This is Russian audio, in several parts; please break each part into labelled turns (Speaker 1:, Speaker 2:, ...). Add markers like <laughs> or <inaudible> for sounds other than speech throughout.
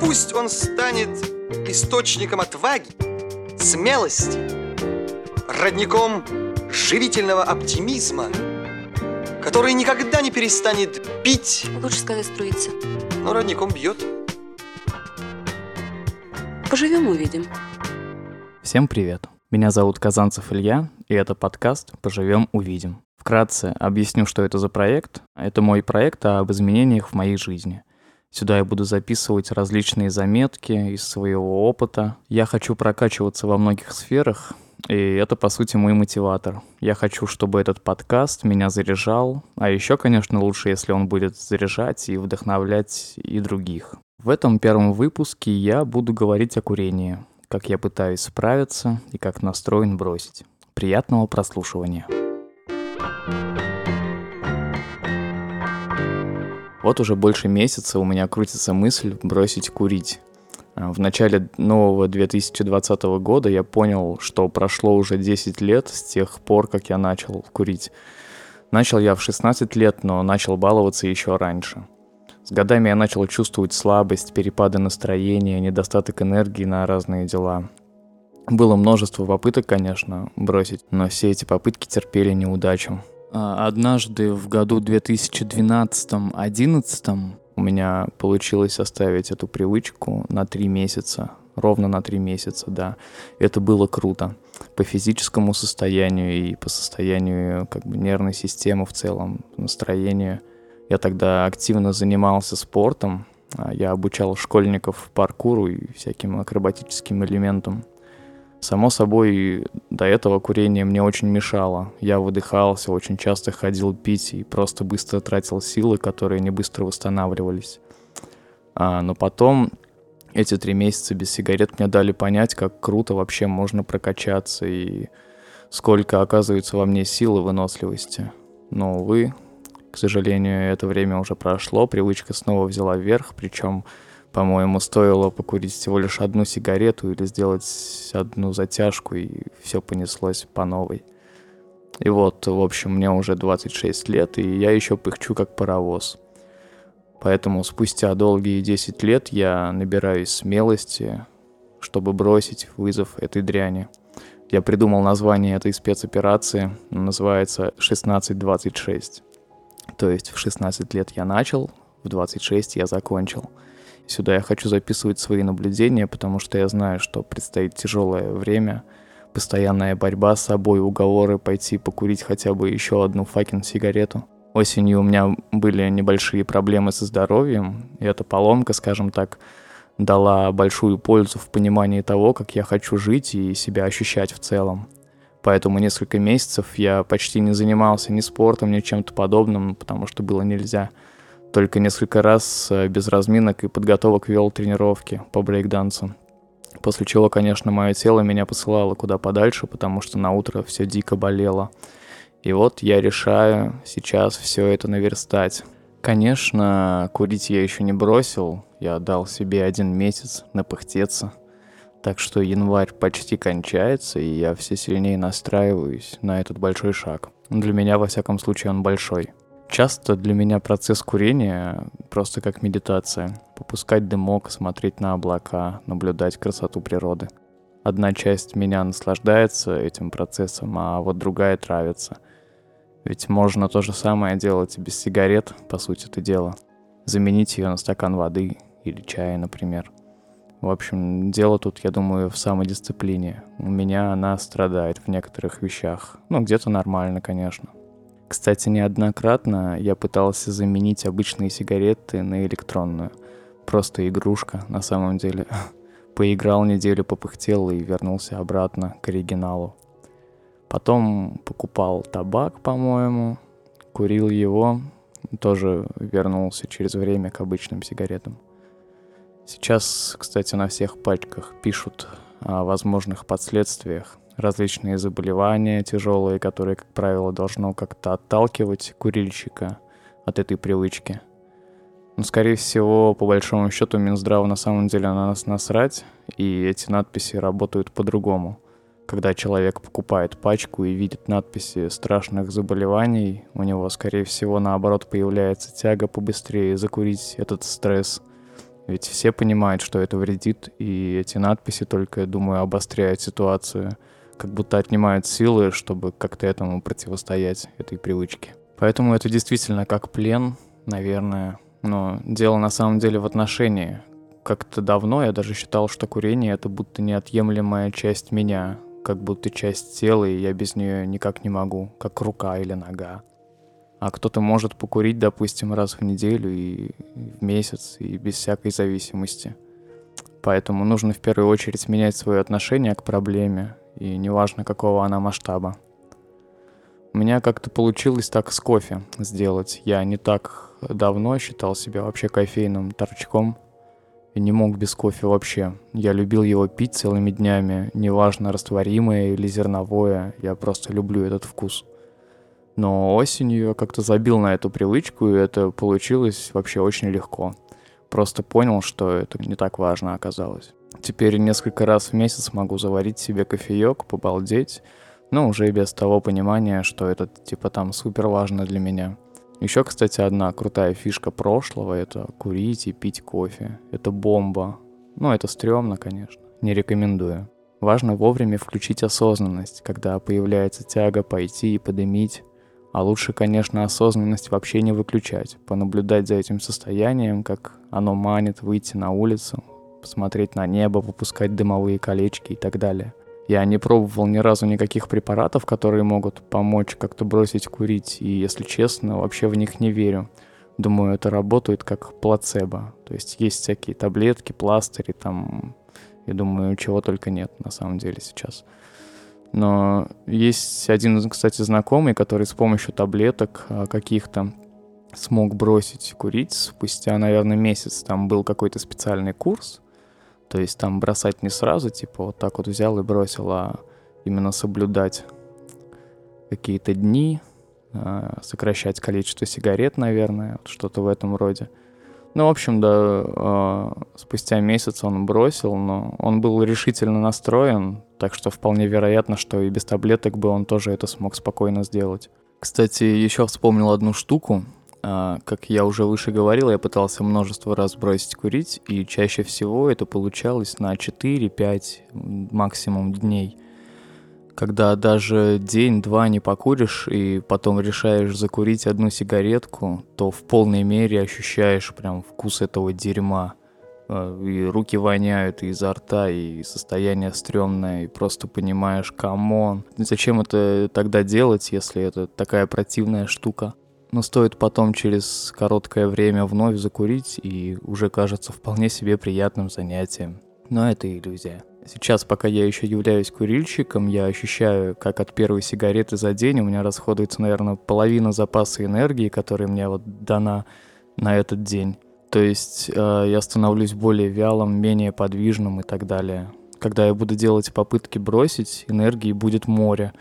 Speaker 1: Пусть он станет источником отваги, смелости, родником живительного оптимизма, который никогда не перестанет пить.
Speaker 2: Лучше сказать струиться.
Speaker 1: Но родником бьет.
Speaker 2: Поживем, увидим.
Speaker 3: Всем привет. Меня зовут Казанцев Илья, и это подкаст «Поживем, увидим». Вкратце объясню, что это за проект. Это мой проект об изменениях в моей жизни. Сюда я буду записывать различные заметки из своего опыта. Я хочу прокачиваться во многих сферах, и это, по сути, мой мотиватор. Я хочу, чтобы этот подкаст меня заряжал, а еще, конечно, лучше, если он будет заряжать и вдохновлять и других. В этом первом выпуске я буду говорить о курении, как я пытаюсь справиться и как настроен бросить. Приятного прослушивания. Вот уже больше месяца у меня крутится мысль бросить курить. А, в начале нового 2020 года я понял, что прошло уже 10 лет с тех пор, как я начал курить. Начал я в 16 лет, но начал баловаться еще раньше. С годами я начал чувствовать слабость, перепады настроения, недостаток энергии на разные дела. Было множество попыток, конечно, бросить, но все эти попытки терпели неудачу. А, однажды в году 2012-2011 у меня получилось оставить эту привычку на три месяца. Ровно на три месяца, да. Это было круто. По физическому состоянию и по состоянию как бы нервной системы в целом, настроению. Я тогда активно занимался спортом. А, я обучал школьников паркуру и всяким акробатическим элементам. Само собой, до этого курение мне очень мешало. Я выдыхался, очень часто ходил пить и просто быстро тратил силы, которые не быстро восстанавливались. А, но потом эти три месяца без сигарет мне дали понять, как круто вообще можно прокачаться и сколько оказывается во мне силы выносливости. Но, увы, к сожалению, это время уже прошло, привычка снова взяла вверх, причем по-моему, стоило покурить всего лишь одну сигарету или сделать одну затяжку, и все понеслось по новой. И вот, в общем, мне уже 26 лет, и я еще пыхчу как паровоз. Поэтому спустя долгие 10 лет я набираюсь смелости, чтобы бросить вызов этой дряни. Я придумал название этой спецоперации, называется 1626. То есть в 16 лет я начал, в 26 я закончил – Сюда я хочу записывать свои наблюдения, потому что я знаю, что предстоит тяжелое время, постоянная борьба с собой, уговоры пойти покурить хотя бы еще одну факин сигарету. Осенью у меня были небольшие проблемы со здоровьем, и эта поломка, скажем так, дала большую пользу в понимании того, как я хочу жить и себя ощущать в целом. Поэтому несколько месяцев я почти не занимался ни спортом, ни чем-то подобным, потому что было нельзя – только несколько раз э, без разминок и подготовок вел тренировки по брейкдансу. После чего, конечно, мое тело меня посылало куда подальше, потому что на утро все дико болело. И вот я решаю сейчас все это наверстать. Конечно, курить я еще не бросил. Я дал себе один месяц напыхтеться. Так что январь почти кончается, и я все сильнее настраиваюсь на этот большой шаг. Для меня, во всяком случае, он большой. Часто для меня процесс курения просто как медитация. Попускать дымок, смотреть на облака, наблюдать красоту природы. Одна часть меня наслаждается этим процессом, а вот другая травится. Ведь можно то же самое делать без сигарет, по сути это дело. Заменить ее на стакан воды или чая, например. В общем, дело тут, я думаю, в самодисциплине. У меня она страдает в некоторых вещах. Ну, где-то нормально, конечно. Кстати, неоднократно я пытался заменить обычные сигареты на электронную. Просто игрушка, на самом деле. <laughs> Поиграл неделю, попыхтел и вернулся обратно к оригиналу. Потом покупал табак, по-моему, курил его, тоже вернулся через время к обычным сигаретам. Сейчас, кстати, на всех пачках пишут о возможных последствиях различные заболевания тяжелые, которые, как правило, должно как-то отталкивать курильщика от этой привычки. Но, скорее всего, по большому счету, Минздрава на самом деле на нас насрать, и эти надписи работают по-другому. Когда человек покупает пачку и видит надписи страшных заболеваний, у него, скорее всего, наоборот, появляется тяга побыстрее закурить этот стресс. Ведь все понимают, что это вредит, и эти надписи только, я думаю, обостряют ситуацию, как будто отнимают силы, чтобы как-то этому противостоять, этой привычке. Поэтому это действительно как плен, наверное. Но дело на самом деле в отношении. Как-то давно я даже считал, что курение — это будто неотъемлемая часть меня, как будто часть тела, и я без нее никак не могу, как рука или нога. А кто-то может покурить, допустим, раз в неделю и в месяц, и без всякой зависимости. Поэтому нужно в первую очередь менять свое отношение к проблеме, и неважно, какого она масштаба. У меня как-то получилось так с кофе сделать. Я не так давно считал себя вообще кофейным торчком и не мог без кофе вообще. Я любил его пить целыми днями, неважно, растворимое или зерновое, я просто люблю этот вкус. Но осенью я как-то забил на эту привычку, и это получилось вообще очень легко. Просто понял, что это не так важно оказалось. Теперь несколько раз в месяц могу заварить себе кофеек, побалдеть, но уже без того понимания, что это типа там супер важно для меня. Еще, кстати, одна крутая фишка прошлого — это курить и пить кофе. Это бомба. Ну, это стрёмно, конечно. Не рекомендую. Важно вовремя включить осознанность, когда появляется тяга пойти и подымить а лучше, конечно, осознанность вообще не выключать, понаблюдать за этим состоянием, как оно манит, выйти на улицу, посмотреть на небо, выпускать дымовые колечки и так далее. Я не пробовал ни разу никаких препаратов, которые могут помочь как-то бросить курить, и, если честно, вообще в них не верю. Думаю, это работает как плацебо. То есть есть всякие таблетки, пластыри, там, я думаю, чего только нет на самом деле сейчас. Но есть один, кстати, знакомый, который с помощью таблеток а, каких-то смог бросить курить спустя, наверное, месяц. Там был какой-то специальный курс, то есть там бросать не сразу, типа вот так вот взял и бросил, а именно соблюдать какие-то дни, а, сокращать количество сигарет, наверное, что-то в этом роде. Ну, в общем, да, э, спустя месяц он бросил, но он был решительно настроен, так что вполне вероятно, что и без таблеток бы он тоже это смог спокойно сделать. Кстати, еще вспомнил одну штуку. Э, как я уже выше говорил, я пытался множество раз бросить курить, и чаще всего это получалось на 4-5 максимум дней – когда даже день-два не покуришь и потом решаешь закурить одну сигаретку, то в полной мере ощущаешь прям вкус этого дерьма. Э, и руки воняют и изо рта, и состояние стрёмное, и просто понимаешь, come on, зачем это тогда делать, если это такая противная штука? Но стоит потом через короткое время вновь закурить, и уже кажется вполне себе приятным занятием. Но это иллюзия. Сейчас, пока я еще являюсь курильщиком, я ощущаю, как от первой сигареты за день у меня расходуется, наверное, половина запаса энергии, которая мне вот дана на этот день. То есть э, я становлюсь более вялым, менее подвижным и так далее. Когда я буду делать попытки бросить, энергии будет море.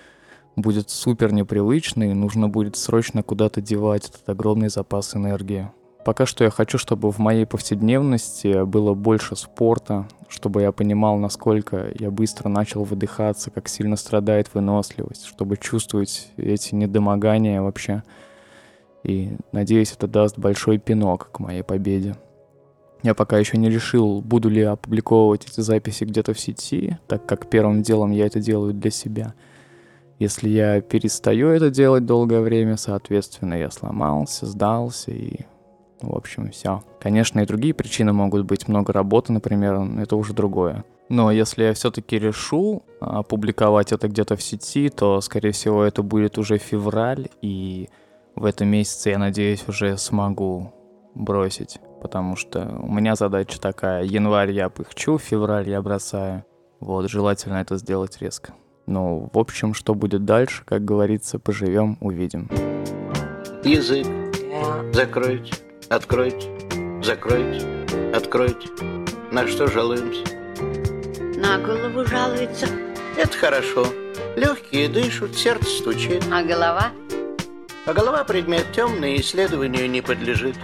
Speaker 3: Будет супер непривычно, и нужно будет срочно куда-то девать этот огромный запас энергии. Пока что я хочу, чтобы в моей повседневности было больше спорта, чтобы я понимал, насколько я быстро начал выдыхаться, как сильно страдает выносливость, чтобы чувствовать эти недомогания вообще. И надеюсь, это даст большой пинок к моей победе. Я пока еще не решил, буду ли опубликовывать эти записи где-то в сети, так как первым делом я это делаю для себя. Если я перестаю это делать долгое время, соответственно, я сломался, сдался и в общем, все. Конечно, и другие причины могут быть. Много работы, например, это уже другое. Но если я все-таки решу опубликовать это где-то в сети, то, скорее всего, это будет уже февраль, и в этом месяце, я надеюсь, уже смогу бросить. Потому что у меня задача такая, январь я пыхчу, февраль я бросаю. Вот, желательно это сделать резко. Ну, в общем, что будет дальше, как говорится, поживем, увидим.
Speaker 4: Язык закройте. Откройте, закройте, откройте. На что жалуемся?
Speaker 5: На голову жалуется.
Speaker 4: Это хорошо. Легкие дышат, сердце стучит.
Speaker 5: А голова?
Speaker 4: А голова предмет темный, исследованию не подлежит.